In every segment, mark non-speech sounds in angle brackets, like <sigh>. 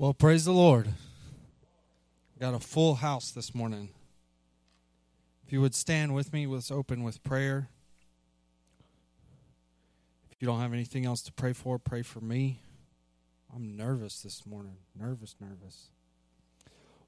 Well, praise the Lord. Got a full house this morning. If you would stand with me, let's open with prayer. If you don't have anything else to pray for, pray for me. I'm nervous this morning. Nervous, nervous.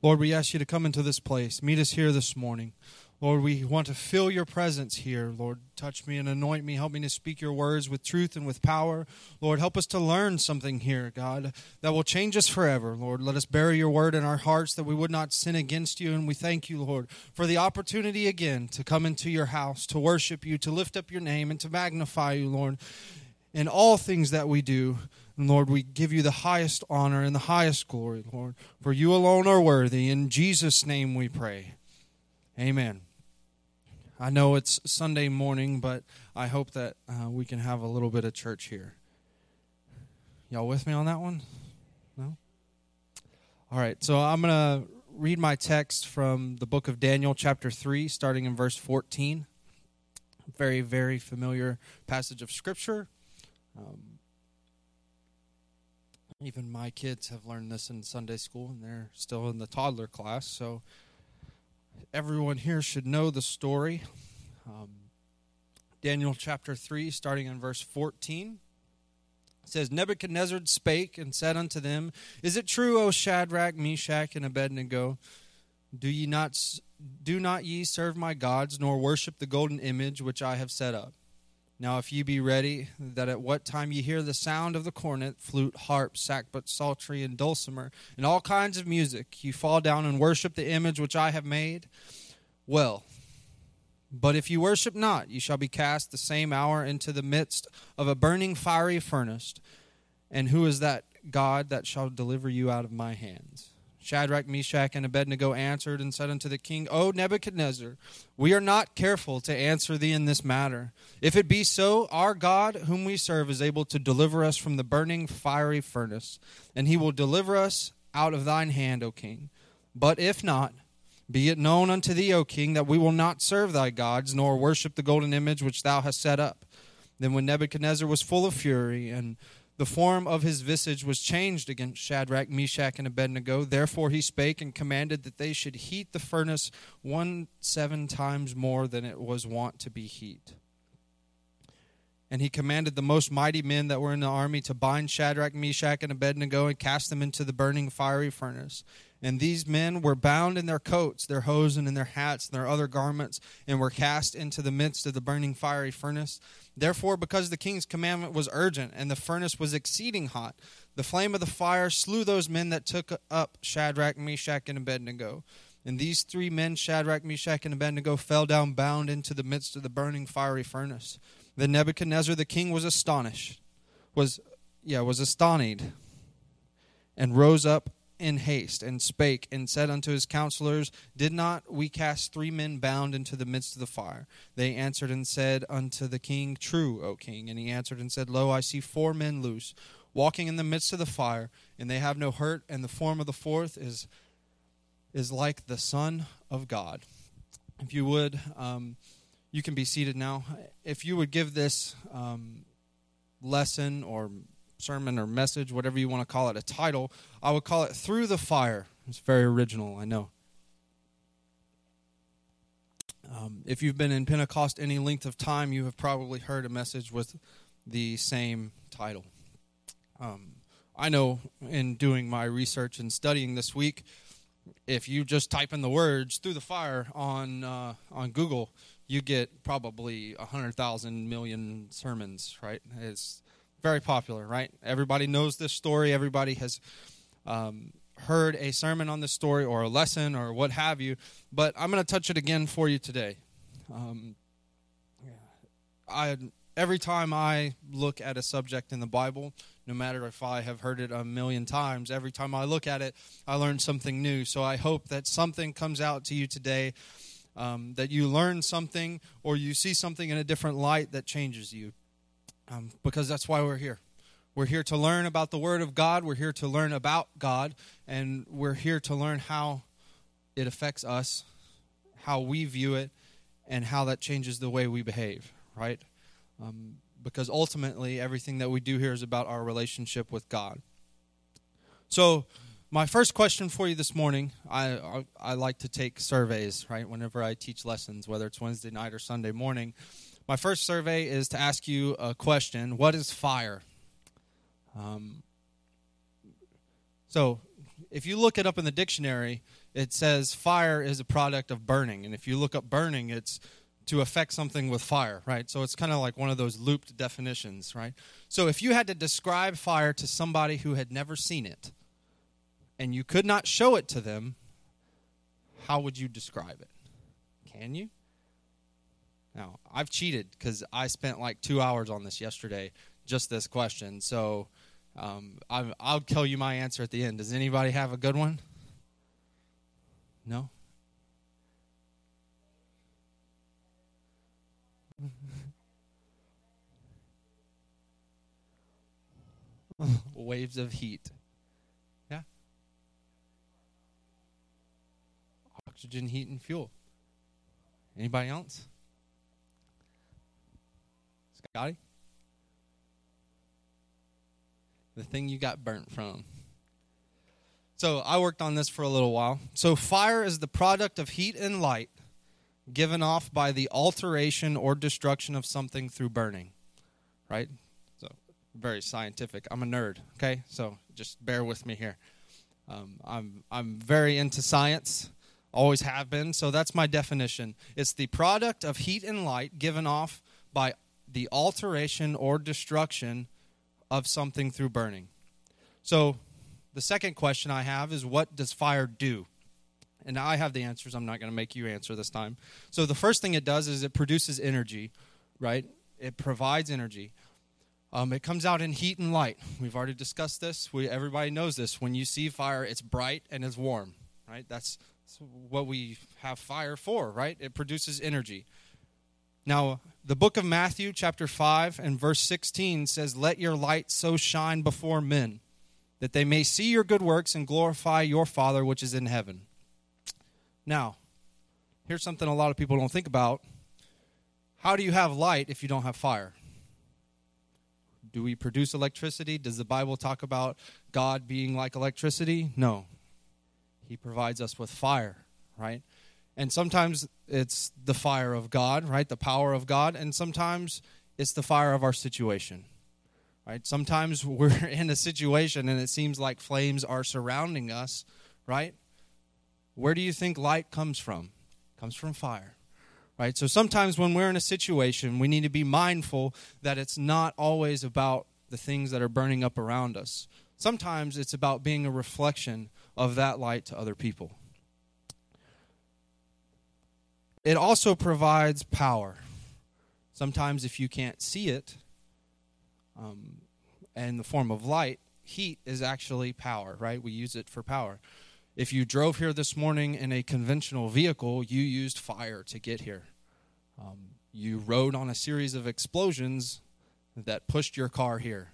Lord, we ask you to come into this place. Meet us here this morning. Lord, we want to feel your presence here. Lord, touch me and anoint me. Help me to speak your words with truth and with power. Lord, help us to learn something here, God, that will change us forever. Lord, let us bury your word in our hearts that we would not sin against you. And we thank you, Lord, for the opportunity again to come into your house, to worship you, to lift up your name, and to magnify you, Lord, in all things that we do. And Lord, we give you the highest honor and the highest glory, Lord, for you alone are worthy. In Jesus' name we pray. Amen. I know it's Sunday morning, but I hope that uh, we can have a little bit of church here. Y'all with me on that one? No? All right, so I'm going to read my text from the book of Daniel, chapter 3, starting in verse 14. Very, very familiar passage of Scripture. Um, even my kids have learned this in Sunday school, and they're still in the toddler class, so everyone here should know the story. Um, Daniel chapter 3, starting in verse 14. Says, Nebuchadnezzar spake and said unto them, Is it true, O Shadrach, Meshach, and Abednego? Do ye not do not ye serve my gods, nor worship the golden image which I have set up? Now, if ye be ready, that at what time ye hear the sound of the cornet, flute, harp, sackbut, psaltery, and dulcimer, and all kinds of music, ye fall down and worship the image which I have made, well. But if ye worship not, ye shall be cast the same hour into the midst of a burning fiery furnace. And who is that God that shall deliver you out of my hands? Shadrach, Meshach, and Abednego answered and said unto the king, O Nebuchadnezzar, we are not careful to answer thee in this matter. If it be so, our God, whom we serve, is able to deliver us from the burning fiery furnace, and he will deliver us out of thine hand, O king. But if not, be it known unto thee, O king, that we will not serve thy gods, nor worship the golden image which thou hast set up. Then when Nebuchadnezzar was full of fury, and the form of his visage was changed against Shadrach, Meshach, and Abednego. Therefore he spake and commanded that they should heat the furnace one seven times more than it was wont to be heat. And he commanded the most mighty men that were in the army to bind Shadrach, Meshach, and Abednego and cast them into the burning fiery furnace. And these men were bound in their coats, their hosen, and in their hats, and their other garments, and were cast into the midst of the burning fiery furnace. Therefore, because the king's commandment was urgent, and the furnace was exceeding hot, the flame of the fire slew those men that took up Shadrach, Meshach, and Abednego. And these three men, Shadrach, Meshach, and Abednego, fell down bound into the midst of the burning fiery furnace. Then Nebuchadnezzar the king was astonished, was yeah, was astonished, and rose up in haste and spake and said unto his counselors, Did not we cast three men bound into the midst of the fire? They answered and said unto the king, True, O king. And he answered and said, Lo, I see four men loose, walking in the midst of the fire, and they have no hurt, and the form of the fourth is is like the Son of God. If you would, um, you can be seated now. If you would give this um, lesson or sermon or message, whatever you want to call it, a title, I would call it Through the Fire. It's very original, I know. Um, if you've been in Pentecost any length of time, you have probably heard a message with the same title. Um, I know in doing my research and studying this week, if you just type in the words "through the fire" on uh, on Google, you get probably a hundred thousand million sermons. Right? It's very popular, right? Everybody knows this story. Everybody has um, heard a sermon on this story or a lesson or what have you. But I'm going to touch it again for you today. Um, I every time I look at a subject in the Bible, no matter if I have heard it a million times, every time I look at it, I learn something new. So I hope that something comes out to you today, um, that you learn something or you see something in a different light that changes you um, because that's why we're here. We're here to learn about the Word of God. We're here to learn about God, and we're here to learn how it affects us, how we view it, and how that changes the way we behave, right? Um, because ultimately, everything that we do here is about our relationship with God. So, my first question for you this morning I, I, I like to take surveys right whenever i teach lessons whether it's wednesday night or sunday morning my first survey is to ask you a question. What is fire? Um, so if you look it up in the dictionary it says fire is a product of burning. And if you look up burning it's to affect something with fire right? So it's kind of like one of those looped definitions right? So if you had to describe fire to somebody who had never seen it and you could not show it to them, how would you describe it? Can you? Now, I've cheated because I spent like two hours on this yesterday, just this question. So um, i will tell you my answer at the end. Does anybody have a good one? No? <laughs> Waves of heat. Yeah. Oxygen, heat, and fuel. Anybody else? Scotty? The thing you got burnt from. So I worked on this for a little while. So fire is the product of heat and light given off by the alteration or destruction of something through burning. Right? So very scientific. I'm a nerd, okay? So just bear with me here. Um, I'm I'm very into science always have been. So that's my definition. It's the product of heat and light given off by the alteration or destruction of something through burning. So the second question I have is what does fire do? And I have the answers. I'm not going to make you answer this time. So the first thing it does is it produces energy, right? It provides energy. Um, it comes out in heat and light. We've already discussed this. We, everybody knows this. When you see fire, it's bright and it's warm, right? That's that's what we have fire for, right? It produces energy. Now, the book of Matthew, chapter 5, and verse 16 says, Let your light so shine before men that they may see your good works and glorify your Father which is in heaven. Now, here's something a lot of people don't think about. How do you have light if you don't have fire? Do we produce electricity? Does the Bible talk about God being like electricity? No. He provides us with fire, right? And sometimes it's the fire of God, right? The power of God. And sometimes it's the fire of our situation, right? Sometimes <laughs> we're in a situation and it seems like flames are surrounding us, right? Where do you think light comes from? It comes from fire. Right? So sometimes when we're in a situation, we need to be mindful that it's not always about the things that are burning up around us. Sometimes it's about being a reflection of that light to other people. It also provides power. Sometimes, if you can't see it um, in the form of light, heat is actually power, right? We use it for power. If you drove here this morning in a conventional vehicle, you used fire to get here. Um, you rode on a series of explosions that pushed your car here.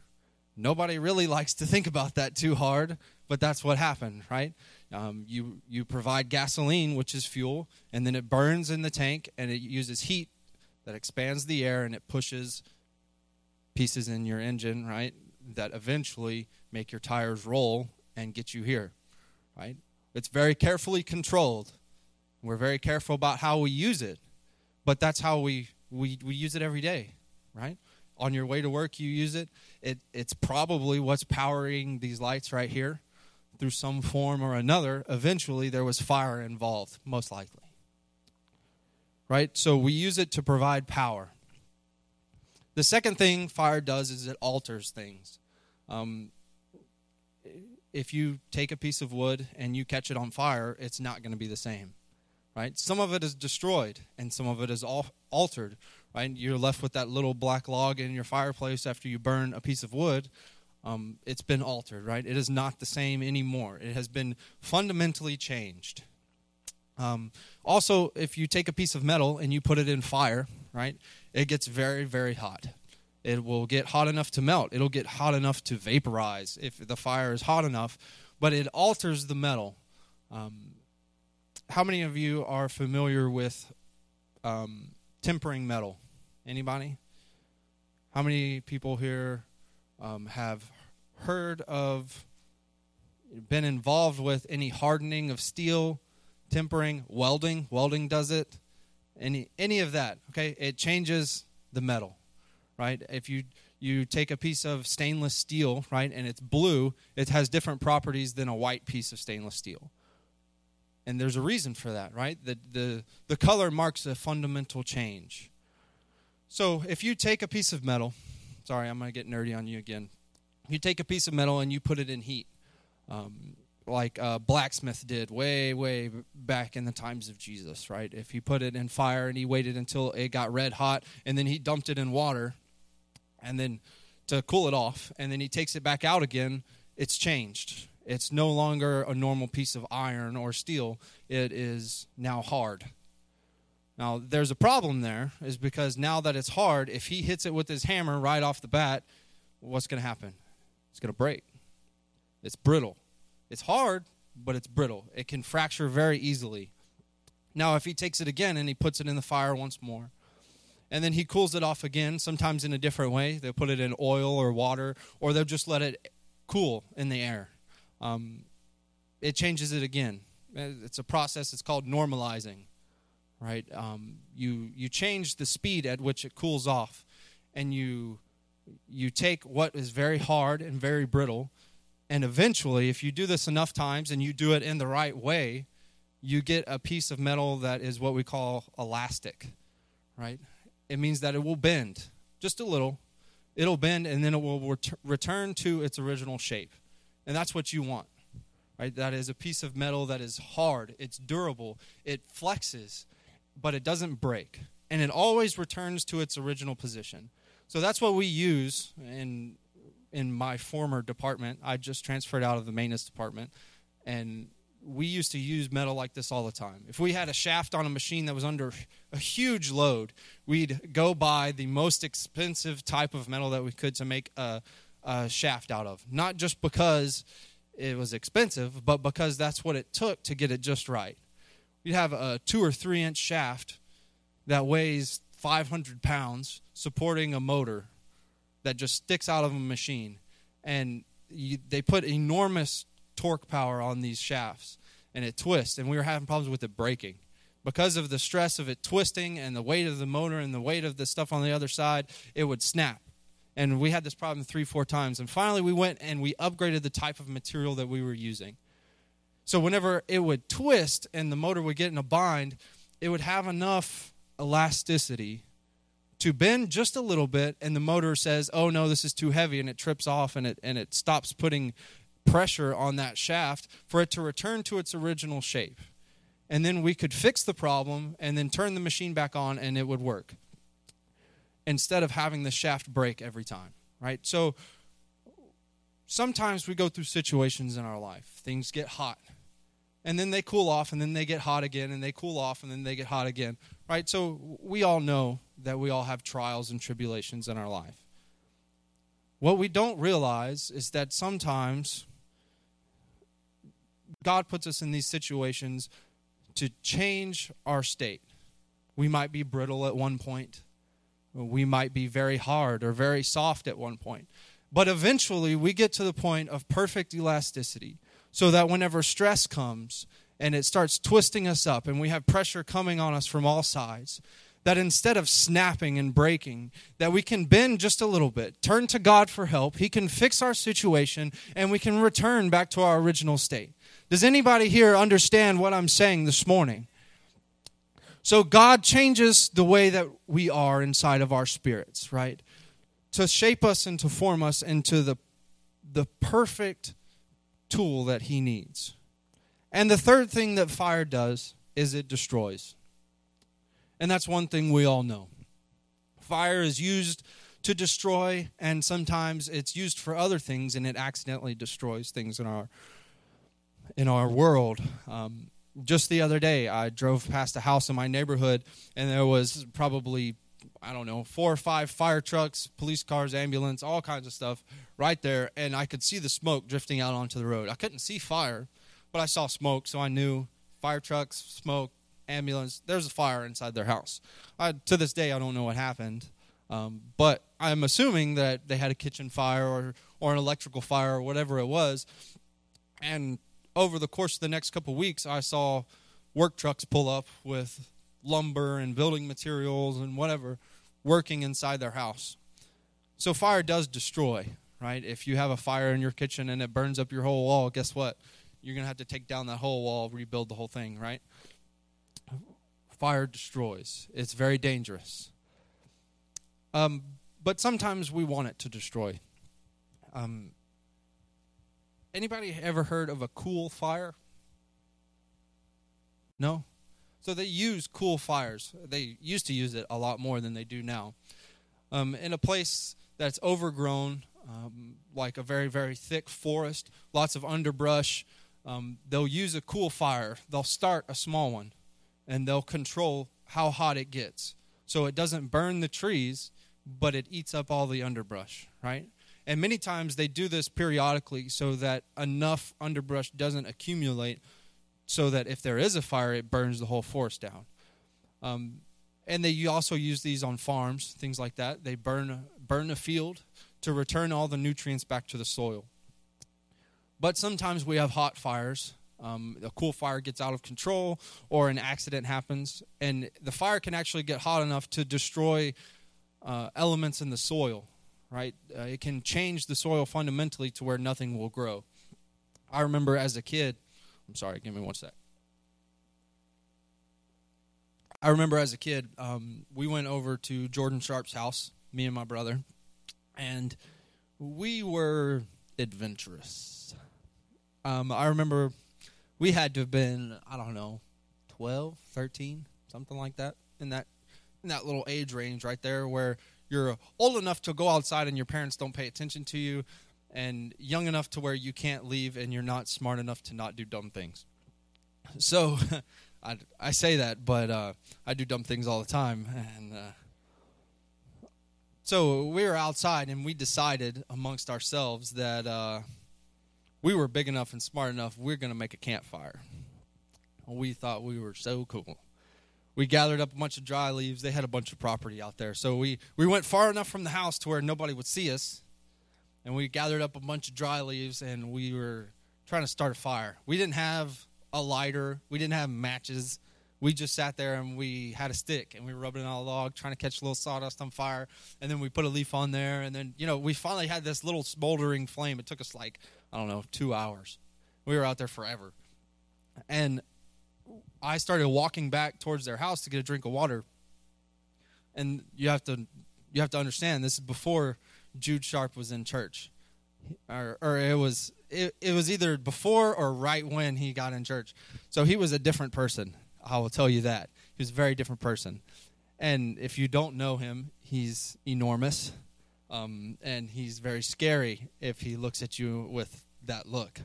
Nobody really likes to think about that too hard, but that's what happened, right? Um, you you provide gasoline, which is fuel, and then it burns in the tank, and it uses heat that expands the air, and it pushes pieces in your engine, right? That eventually make your tires roll and get you here, right? It's very carefully controlled. We're very careful about how we use it, but that's how we we, we use it every day, right? On your way to work, you use it. It. It's probably what's powering these lights right here through some form or another, eventually there was fire involved, most likely. Right? So we use it to provide power. The second thing fire does is it alters things. Um, if you take a piece of wood and you catch it on fire, it's not going to be the same. Right? Some of it is destroyed and some of it is altered. Right? You're left with that little black log in your fireplace after you burn a piece of wood um, it's been altered, right? It is not the same anymore. It has been fundamentally changed. Um, also, if you take a piece of metal and you put it in fire, right, it gets very, very hot. It will get hot enough to melt. It'll get hot enough to vaporize if the fire is hot enough, but it alters the metal. Um, how many of you are familiar with um, tempering metal? Anybody? How many people here um, have heard of been involved with any hardening of steel, tempering, welding, welding does it, any any of that, okay? It changes the metal, right? If you you take a piece of stainless steel, right, and it's blue, it has different properties than a white piece of stainless steel. And there's a reason for that, right? The the the color marks a fundamental change. So, if you take a piece of metal, sorry, I'm going to get nerdy on you again. You take a piece of metal and you put it in heat. Um, like a blacksmith did way, way back in the times of Jesus, right? If he put it in fire and he waited until it got red hot and then he dumped it in water and then to cool it off and then he takes it back out again, it's changed. It's no longer a normal piece of iron or steel, it is now hard. Now, there's a problem there, is because now that it's hard, if he hits it with his hammer right off the bat, what's going to happen? It's going to break. It's brittle it's hard, but it's brittle. It can fracture very easily. Now, if he takes it again and he puts it in the fire once more, and then he cools it off again, sometimes in a different way. They'll put it in oil or water, or they'll just let it cool in the air. Um, it changes it again. It's a process. It's called normalizing, right? Um, you you change the speed at which it cools off, and you you take what is very hard and very brittle, and eventually, if you do this enough times and you do it in the right way, you get a piece of metal that is what we call elastic, right? It means that it will bend just a little. It'll bend and then it will ret- return to its original shape. And that's what you want, right? That is a piece of metal that is hard, it's durable, it flexes, but it doesn't break. And it always returns to its original position. So that's what we use in in my former department. I just transferred out of the maintenance department, and we used to use metal like this all the time. If we had a shaft on a machine that was under a huge load, we'd go buy the most expensive type of metal that we could to make a, a shaft out of. Not just because it was expensive, but because that's what it took to get it just right. You'd have a two or three inch shaft that weighs 500 pounds supporting a motor that just sticks out of a machine. And you, they put enormous torque power on these shafts, and it twists. And we were having problems with it breaking because of the stress of it twisting and the weight of the motor and the weight of the stuff on the other side. It would snap. And we had this problem three, four times. And finally, we went and we upgraded the type of material that we were using. So, whenever it would twist and the motor would get in a bind, it would have enough elasticity to bend just a little bit and the motor says oh no this is too heavy and it trips off and it and it stops putting pressure on that shaft for it to return to its original shape and then we could fix the problem and then turn the machine back on and it would work instead of having the shaft break every time right? So sometimes we go through situations in our life. Things get hot. And then they cool off and then they get hot again and they cool off and then they get hot again right? So we all know that we all have trials and tribulations in our life. What we don't realize is that sometimes god puts us in these situations to change our state. We might be brittle at one point we might be very hard or very soft at one point but eventually we get to the point of perfect elasticity so that whenever stress comes and it starts twisting us up and we have pressure coming on us from all sides, that instead of snapping and breaking, that we can bend just a little bit, turn to God for help, He can fix our situation, and we can return back to our original state. Does anybody here understand what I'm saying this morning? So, God changes the way that we are inside of our spirits, right? To shape us and to form us into the, the perfect tool that he needs. And the third thing that fire does is it destroys. And that's one thing we all know. Fire is used to destroy, and sometimes it's used for other things, and it accidentally destroys things in our in our world. Um, just the other day, I drove past a house in my neighborhood, and there was probably I don't know, four or five fire trucks, police cars, ambulance, all kinds of stuff right there. And I could see the smoke drifting out onto the road. I couldn't see fire, but I saw smoke, so I knew fire trucks, smoke, ambulance. There's a fire inside their house. I, to this day, I don't know what happened. Um, but I'm assuming that they had a kitchen fire or, or an electrical fire or whatever it was. And over the course of the next couple weeks, I saw work trucks pull up with lumber and building materials and whatever working inside their house. So fire does destroy, right? If you have a fire in your kitchen and it burns up your whole wall, guess what? You're going to have to take down that whole wall, rebuild the whole thing, right? Fire destroys. It's very dangerous. Um, but sometimes we want it to destroy. Um, anybody ever heard of a cool fire? No? So they use cool fires. They used to use it a lot more than they do now. Um, in a place that's overgrown, um, like a very, very thick forest, lots of underbrush, um, they'll use a cool fire. They'll start a small one and they'll control how hot it gets. So it doesn't burn the trees, but it eats up all the underbrush, right? And many times they do this periodically so that enough underbrush doesn't accumulate so that if there is a fire, it burns the whole forest down. Um, and they also use these on farms, things like that. They burn burn a field to return all the nutrients back to the soil. But sometimes we have hot fires. Um, a cool fire gets out of control, or an accident happens, and the fire can actually get hot enough to destroy uh, elements in the soil. Right? Uh, it can change the soil fundamentally to where nothing will grow. I remember as a kid I'm sorry, give me one sec. I remember as a kid, um, we went over to Jordan Sharp's house, me and my brother, and we were adventurous. Um, I remember we had to have been, I don't know, 12, 13, something like that, in that in that little age range right there where you're old enough to go outside and your parents don't pay attention to you and young enough to where you can't leave and you're not smart enough to not do dumb things. So <laughs> I, I say that, but uh, I do dumb things all the time. And uh, so we were outside and we decided amongst ourselves that uh, we were big enough and smart enough, we we're going to make a campfire. We thought we were so cool we gathered up a bunch of dry leaves. They had a bunch of property out there. So we, we went far enough from the house to where nobody would see us and we gathered up a bunch of dry leaves and we were trying to start a fire. We didn't have a lighter, we didn't have matches. We just sat there and we had a stick and we were rubbing it on a log, trying to catch a little sawdust on fire. And then we put a leaf on there. And then, you know, we finally had this little smoldering flame. It took us like, I don't know, two hours. We were out there forever. And I started walking back towards their house to get a drink of water. And you have to you have to understand this is before Jude Sharp was in church, or, or it was it, it was either before or right when he got in church. So he was a different person. I will tell you that he was a very different person. And if you don't know him, he's enormous, um, and he's very scary if he looks at you with that look.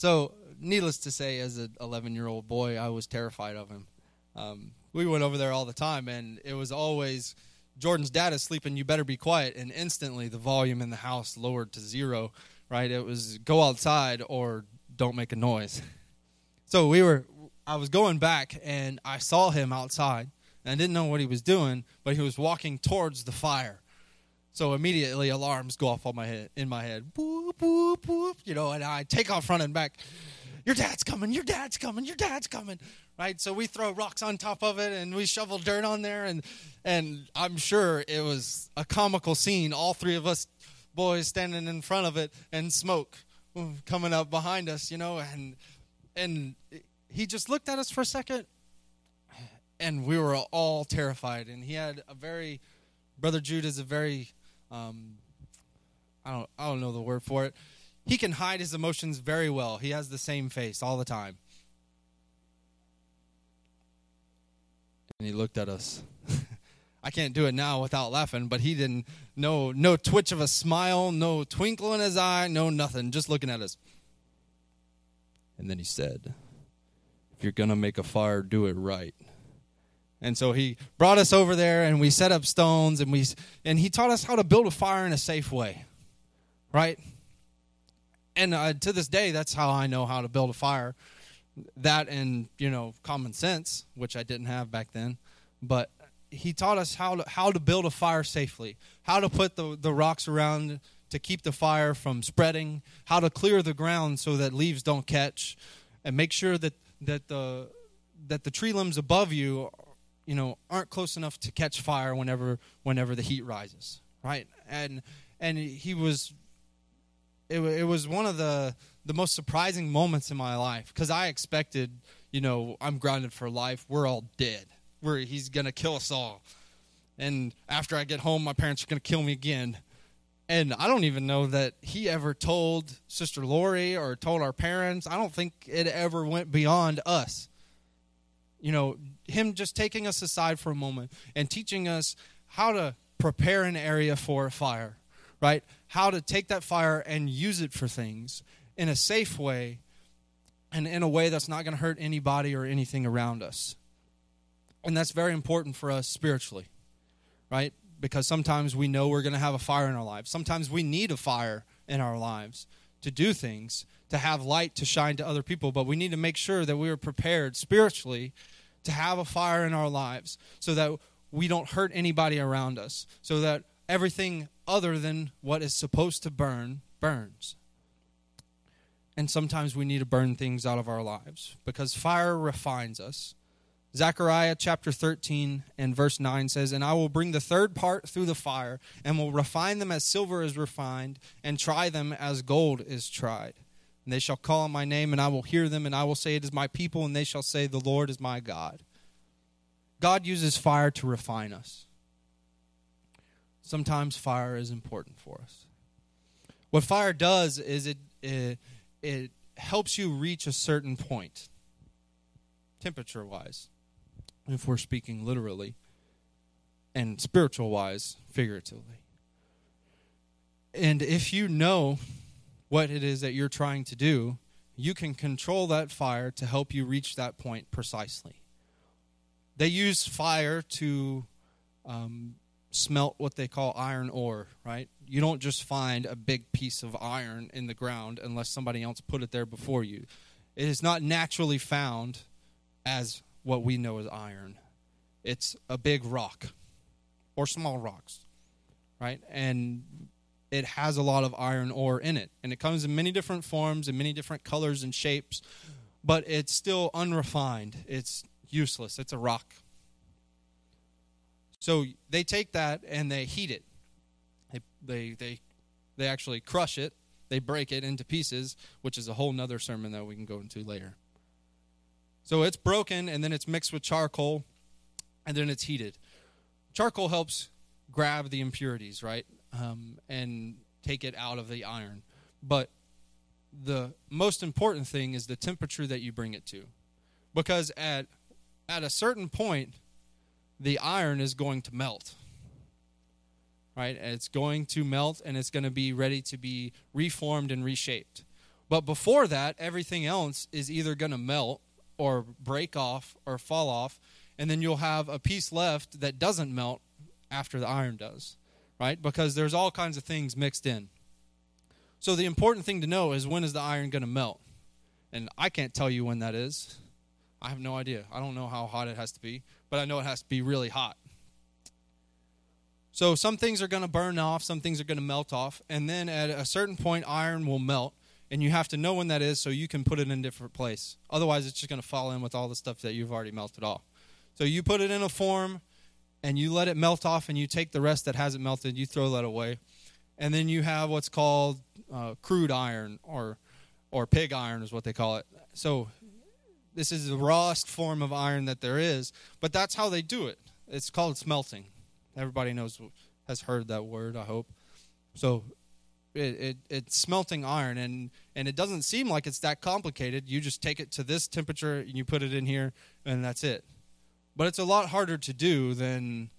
So, needless to say, as an 11 year old boy, I was terrified of him. Um, we went over there all the time, and it was always Jordan's dad is sleeping, you better be quiet. And instantly the volume in the house lowered to zero, right? It was go outside or don't make a noise. So we were, I was going back and I saw him outside. And I didn't know what he was doing, but he was walking towards the fire. So immediately alarms go off on my head, in my head. Boop, boop, boop, you know, and I take off running back. Your dad's coming, your dad's coming, your dad's coming right? So we throw rocks on top of it and we shovel dirt on there, and and I'm sure it was a comical scene. All three of us boys standing in front of it and smoke coming up behind us, you know, and and he just looked at us for a second, and we were all terrified. And he had a very brother Jude is a very um, I don't I don't know the word for it. He can hide his emotions very well. He has the same face all the time. and he looked at us. <laughs> I can't do it now without laughing, but he didn't. No, no twitch of a smile, no twinkle in his eye, no nothing, just looking at us. And then he said, If you're to make a fire, do it right. And so he brought us over there and we set up stones and we and he taught us how to build a fire in a safe way. Right? And uh, to this day that's how I know how to build a fire that and you know common sense, which I didn't have back then. But he taught us how to how to build a fire safely, how to put the the rocks around to keep the fire from spreading, how to clear the ground so that leaves don't catch, and make sure that, that the that the tree limbs above you, you know, aren't close enough to catch fire whenever whenever the heat rises, right? And and he was it, it was one of the the most surprising moments in my life because I expected, you know, I'm grounded for life. We're all dead. We're he's gonna kill us all. And after I get home, my parents are gonna kill me again. And I don't even know that he ever told Sister Lori or told our parents. I don't think it ever went beyond us. You know, him just taking us aside for a moment and teaching us how to prepare an area for a fire, right? How to take that fire and use it for things in a safe way and in a way that's not going to hurt anybody or anything around us. And that's very important for us spiritually, right? Because sometimes we know we're going to have a fire in our lives. Sometimes we need a fire in our lives to do things, to have light to shine to other people, but we need to make sure that we are prepared spiritually to have a fire in our lives so that we don't hurt anybody around us, so that everything other than what is supposed to burn burns. And sometimes we need to burn things out of our lives because fire refines us. Zechariah chapter 13 and verse 9 says, And I will bring the third part through the fire, and will refine them as silver is refined, and try them as gold is tried. And they shall call on my name, and I will hear them, and I will say, It is my people, and they shall say, The Lord is my God. God uses fire to refine us. Sometimes fire is important for us. What fire does is it, it, it helps you reach a certain point, temperature wise, if we're speaking literally, and spiritual wise, figuratively. And if you know what it is that you're trying to do, you can control that fire to help you reach that point precisely. They use fire to um, smelt what they call iron ore, right? You don't just find a big piece of iron in the ground unless somebody else put it there before you. It is not naturally found as what we know as iron. It's a big rock or small rocks, right? And it has a lot of iron ore in it. And it comes in many different forms and many different colors and shapes, but it's still unrefined. It's useless. It's a rock. So they take that and they heat it. They, they, they, they actually crush it. They break it into pieces, which is a whole nother sermon that we can go into later. So it's broken and then it's mixed with charcoal and then it's heated. Charcoal helps grab the impurities, right? Um, and take it out of the iron. But the most important thing is the temperature that you bring it to. Because at at a certain point, the iron is going to melt. Right? It's going to melt and it's going to be ready to be reformed and reshaped. But before that, everything else is either going to melt or break off or fall off, and then you'll have a piece left that doesn't melt after the iron does. Right? Because there's all kinds of things mixed in. So the important thing to know is when is the iron going to melt? And I can't tell you when that is. I have no idea. I don't know how hot it has to be, but I know it has to be really hot. So some things are going to burn off, some things are going to melt off, and then at a certain point, iron will melt, and you have to know when that is so you can put it in a different place. Otherwise, it's just going to fall in with all the stuff that you've already melted off. So you put it in a form, and you let it melt off, and you take the rest that hasn't melted, you throw that away, and then you have what's called uh, crude iron or or pig iron is what they call it. So this is the rawest form of iron that there is, but that's how they do it. It's called smelting. Everybody knows has heard that word, I hope. So it, it, it's smelting iron and and it doesn't seem like it's that complicated. You just take it to this temperature and you put it in here and that's it. But it's a lot harder to do than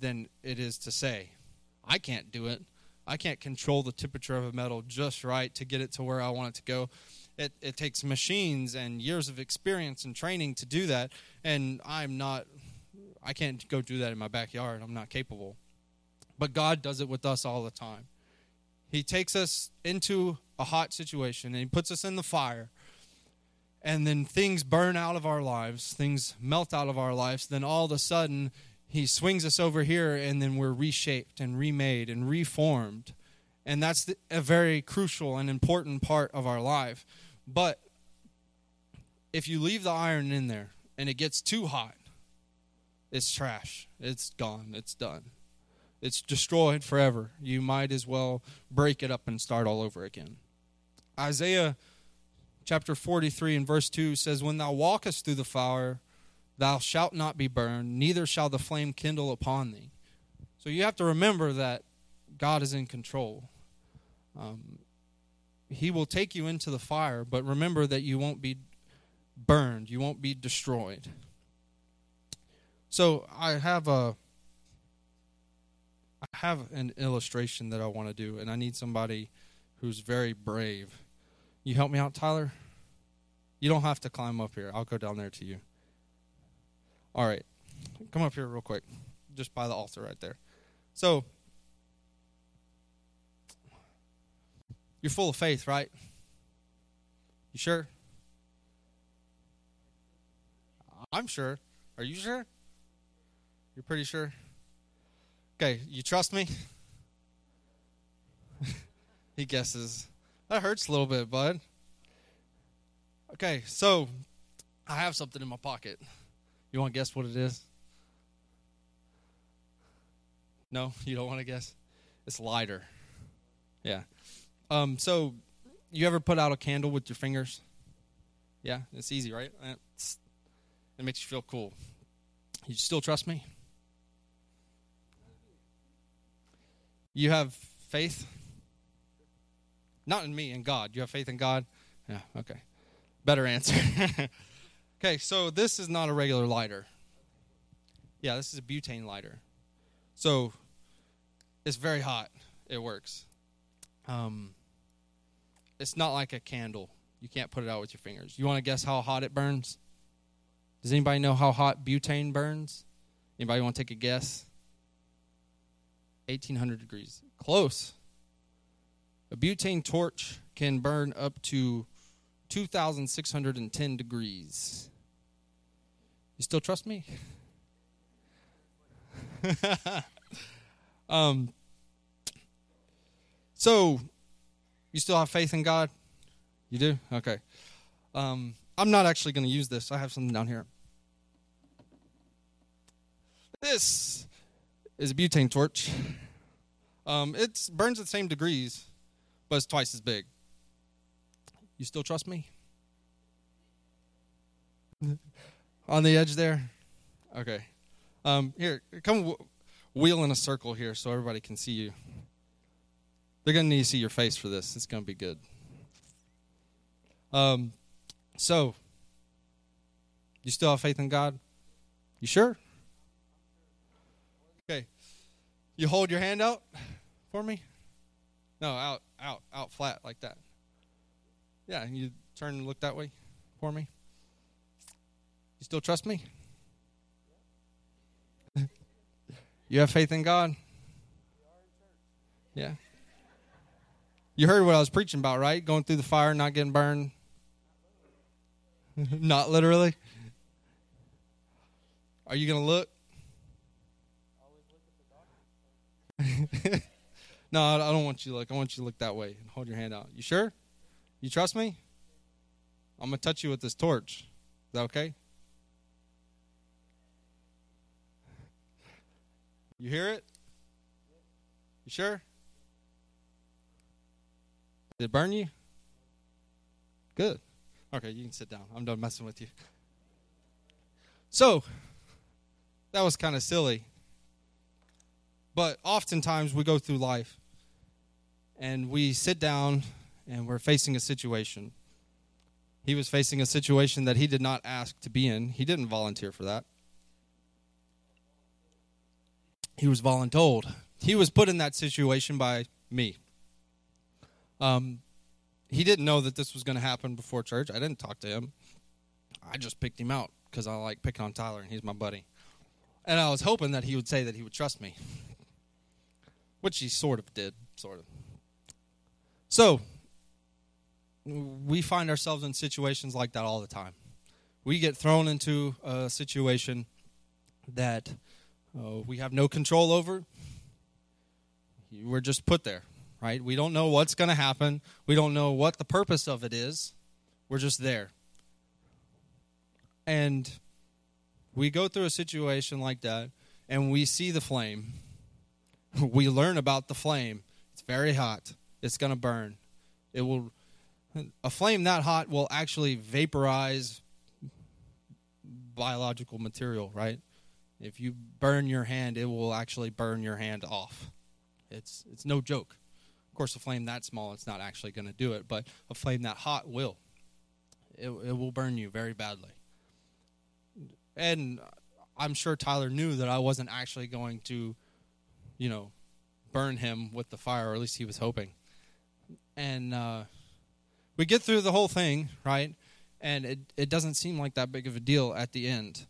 than it is to say. I can't do it. I can't control the temperature of a metal just right to get it to where I want it to go it, it takes machines and years of experience and training to do that and i'm not i can't go do that in my backyard i'm not capable but god does it with us all the time he takes us into a hot situation and he puts us in the fire and then things burn out of our lives things melt out of our lives then all of a sudden he swings us over here and then we're reshaped and remade and reformed And that's the, a very crucial and important part of our life. But if you leave the iron in there and it gets too hot, it's trash. It's gone. It's done. It's destroyed forever. You might as well break it up and start all over again. Isaiah chapter 43 and verse 2 says, When thou walkest through the fire, thou shalt not be burned, neither shall the flame kindle upon thee. So you have to remember that God is in control. Um, he will take you into the fire, but remember that you won't be burned, you won't be destroyed. So I have a I have an illustration that I want to do, and I need somebody who's very brave. You help me out, Tyler? You don't have to climb up here. I'll go down there to you. All right. Come up here real quick. Just by the altar right there. So, you're full of faith, right? You sure? I'm sure. Are you sure? You're pretty sure? Okay, you trust me? <laughs> he guesses. That hurts a little bit, bud. Okay, so I have something in my pocket. You want to guess what it is? No, you don't want to guess? It's lighter. Yeah. Um, so you ever put out a candle with your fingers? Yeah, it's easy, right? It's, it makes you feel cool. You still trust me? You have faith? Not in me, in God. You have faith in God? Yeah, okay. Better answer. <laughs> okay, so this is not a regular lighter. Yeah, this is a butane lighter. So it's very hot. It works. Um, it's not like a candle. You can't put it out with your fingers. You want to guess how hot it burns? Does anybody know how hot butane burns? Anybody want to take a guess? 1800 degrees. Close. A butane torch can burn up to 2610 degrees. You still trust me? <laughs> um so you still have faith in God? You do? Okay. Um I'm not actually going to use this. I have something down here. This is a butane torch. Um, it burns at the same degrees, but it's twice as big. You still trust me? <laughs> On the edge there? Okay. Um, here, come w- wheel in a circle here so everybody can see you. They're going to need to see your face for this. It's going to be good. Um, so, you still have faith in God? You sure? Okay. You hold your hand out for me? No, out, out, out flat like that. Yeah, you turn and look that way for me. You still trust me? <laughs> you have faith in God? Yeah. You heard what I was preaching about, right? Going through the fire, not getting burned. <laughs> not literally. Are you going to look? No, I don't want you to look. I want you to look that way and hold your hand out. You sure? You trust me? I'm going to touch you with this torch. Is that okay? You hear it? You sure? Did it burn you? Good. Okay, you can sit down. I'm done messing with you. So, that was kind of silly. But oftentimes we go through life and we sit down and we're facing a situation. He was facing a situation that he did not ask to be in, he didn't volunteer for that. He was voluntold. He was put in that situation by me. Um, he didn't know that this was going to happen before church. I didn't talk to him. I just picked him out because I like picking on Tyler and he's my buddy. And I was hoping that he would say that he would trust me, which he sort of did, sort of. So, we find ourselves in situations like that all the time. We get thrown into a situation that uh, we have no control over. We're just put there, right? We don't know what's going to happen. We don't know what the purpose of it is. We're just there. And we go through a situation like that and we see the flame. We learn about the flame. It's very hot. It's going to burn. It will a flame that hot will actually vaporize biological material, right? If you burn your hand, it will actually burn your hand off. It's it's no joke. Of course, a flame that small, it's not actually going to do it, but a flame that hot will. It, it will burn you very badly. And I'm sure Tyler knew that I wasn't actually going to, you know, burn him with the fire, or at least he was hoping. And uh, we get through the whole thing, right? And it, it doesn't seem like that big of a deal at the end.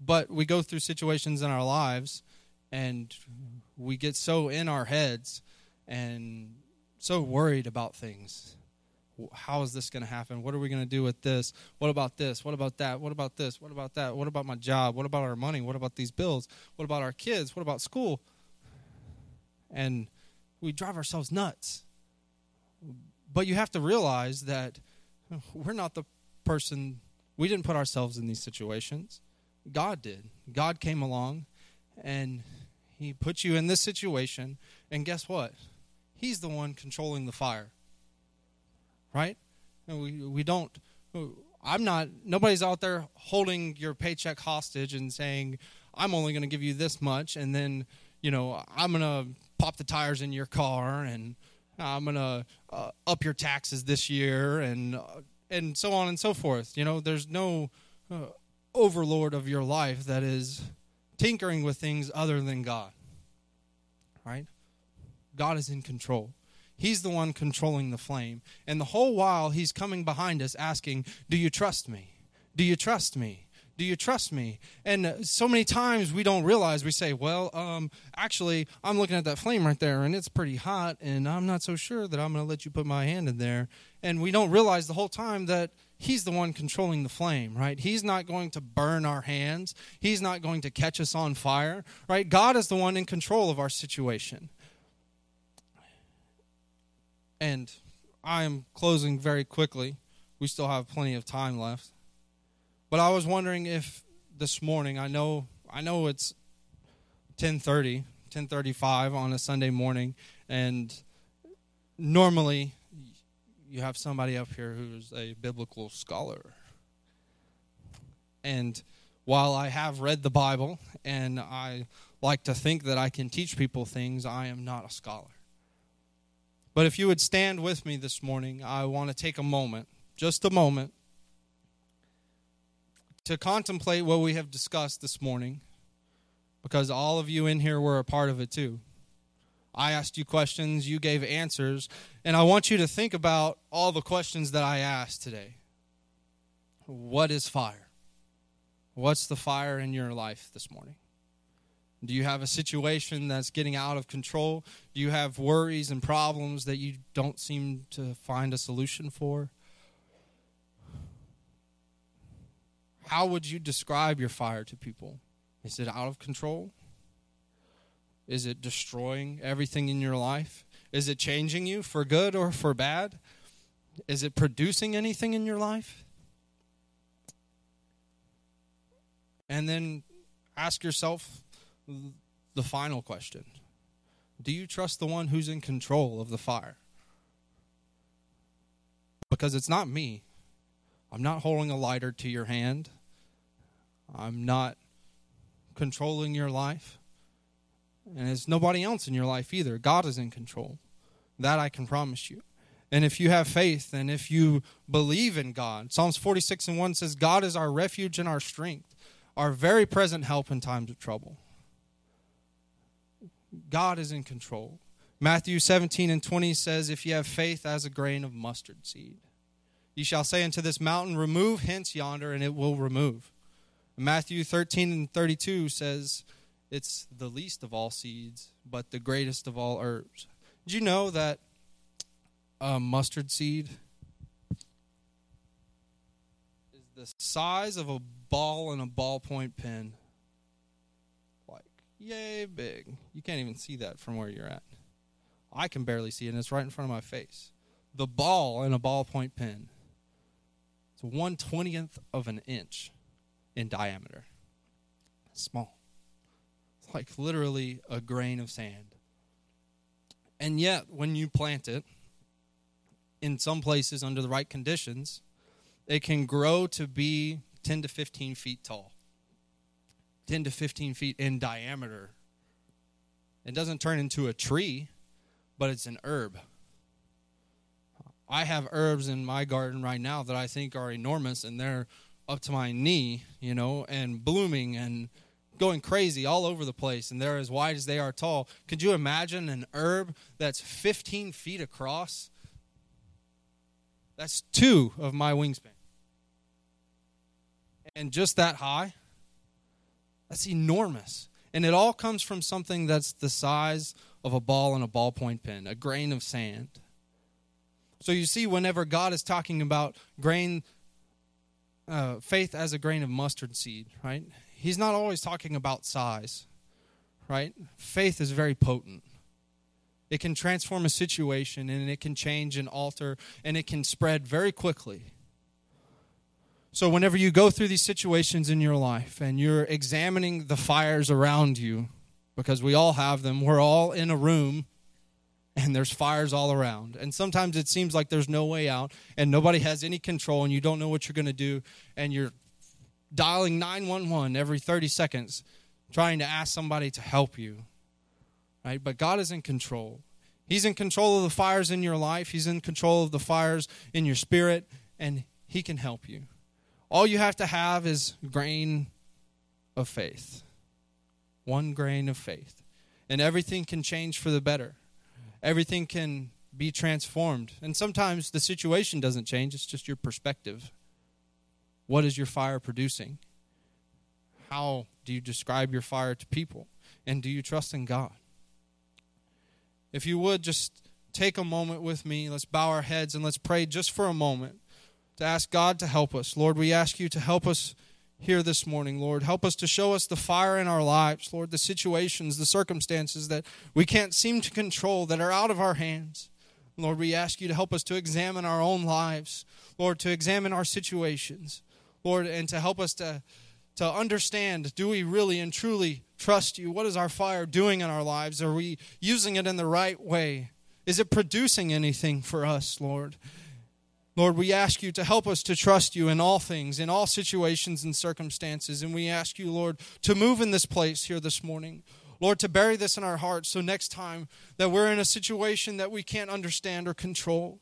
But we go through situations in our lives and we get so in our heads and so worried about things how is this going to happen? What are we going to do with this? What about this? What about that? What about this? What about that? What about my job? What about our money? What about these bills? What about our kids? What about school? And we drive ourselves nuts. But you have to realize that <laughs> we're not the person, we didn't put ourselves in these situations. God did. God came along and He put you in this situation. And guess what? He's the one controlling the fire right? We, we don't, I'm not, nobody's out there holding your paycheck hostage and saying, I'm only going to give you this much, and then, you know, I'm going to pop the tires in your car, and I'm going to uh, up your taxes this year, and, uh, and so on and so forth. You know, there's no uh, overlord of your life that is tinkering with things other than God, right? God is in control. He's the one controlling the flame. And the whole while, he's coming behind us asking, Do you trust me? Do you trust me? Do you trust me? And so many times we don't realize, we say, Well, um, actually, I'm looking at that flame right there and it's pretty hot, and I'm not so sure that I'm going to let you put my hand in there. And we don't realize the whole time that He's the one controlling the flame, right? He's not going to burn our hands. He's not going to catch us on fire, right? God is the one in control of our situation. And I am closing very quickly. We still have plenty of time left. But I was wondering if this morning, I know I know it's 10:30, 10:35 on a Sunday morning and normally you have somebody up here who's a biblical scholar. And while I have read the Bible and I like to think that I can teach people things, I am not a scholar. But if you would stand with me this morning, I want to take a moment, just a moment, to contemplate what we have discussed this morning, because all of you in here were a part of it too. I asked you questions, you gave answers, and I want you to think about all the questions that I asked today. What is fire? What's the fire in your life this morning? Do you have a situation that's getting out of control? Do you have worries and problems that you don't seem to find a solution for? How would you describe your fire to people? Is it out of control? Is it destroying everything in your life? Is it changing you for good or for bad? Is it producing anything in your life? And then ask yourself the final question Do you trust the one who's in control of the fire? Because it's not me. I'm not holding a lighter to your hand. I'm not controlling your life. And it's nobody else in your life either. God is in control. That I can promise you. And if you have faith and if you believe in God, Psalms 46 and 1 says, God is our refuge and our strength, our very present help in times of trouble. God is in control. Matthew 17 and 20 says, If you have faith as a grain of mustard seed, you shall say unto this mountain, Remove hence yonder, and it will remove. Matthew 13 and 32 says, It's the least of all seeds, but the greatest of all herbs. Did you know that a mustard seed is the size of a ball in a ballpoint pen? Yay big. You can't even see that from where you're at. I can barely see it, and it's right in front of my face. The ball in a ballpoint pen. It's one twentieth of an inch in diameter. Small. It's like literally a grain of sand. And yet, when you plant it, in some places under the right conditions, it can grow to be 10 to 15 feet tall, 10 to 15 feet in diameter. It doesn't turn into a tree, but it's an herb. I have herbs in my garden right now that I think are enormous and they're up to my knee, you know, and blooming and going crazy all over the place and they're as wide as they are tall. Could you imagine an herb that's 15 feet across? That's two of my wingspan. And just that high, that's enormous. And it all comes from something that's the size of a ball and a ballpoint pen, a grain of sand. So you see, whenever God is talking about grain, uh, faith as a grain of mustard seed, right? He's not always talking about size, right? Faith is very potent. It can transform a situation and it can change and alter and it can spread very quickly. So, whenever you go through these situations in your life and you're examining the fires around you, because we all have them, we're all in a room and there's fires all around. And sometimes it seems like there's no way out and nobody has any control and you don't know what you're going to do and you're dialing 911 every 30 seconds trying to ask somebody to help you. Right? But God is in control. He's in control of the fires in your life, He's in control of the fires in your spirit, and He can help you. All you have to have is grain of faith. One grain of faith. And everything can change for the better. Everything can be transformed. And sometimes the situation doesn't change, it's just your perspective. What is your fire producing? How do you describe your fire to people? And do you trust in God? If you would just take a moment with me, let's bow our heads and let's pray just for a moment to ask God to help us. Lord, we ask you to help us here this morning, Lord. Help us to show us the fire in our lives, Lord, the situations, the circumstances that we can't seem to control, that are out of our hands. Lord, we ask you to help us to examine our own lives, Lord, to examine our situations, Lord, and to help us to, to understand do we really and truly trust you? What is our fire doing in our lives? Are we using it in the right way? Is it producing anything for us, Lord? Lord, we ask you to help us to trust you in all things, in all situations and circumstances. And we ask you, Lord, to move in this place here this morning. Lord, to bury this in our hearts so next time that we're in a situation that we can't understand or control,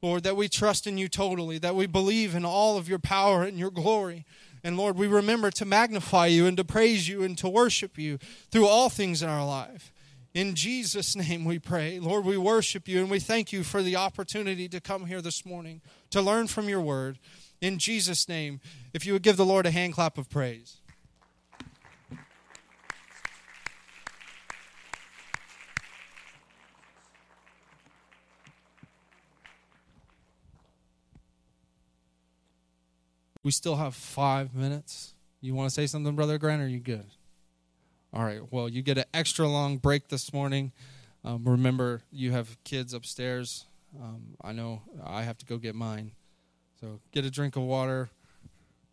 Lord, that we trust in you totally, that we believe in all of your power and your glory. And Lord, we remember to magnify you and to praise you and to worship you through all things in our life. In Jesus' name we pray. Lord, we worship you and we thank you for the opportunity to come here this morning to learn from your word. In Jesus' name, if you would give the Lord a hand clap of praise. We still have five minutes. You want to say something, Brother Grant, or are you good? All right. Well, you get an extra long break this morning. Um, remember, you have kids upstairs. Um, I know I have to go get mine. So get a drink of water,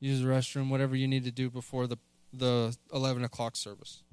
use the restroom, whatever you need to do before the, the 11 o'clock service.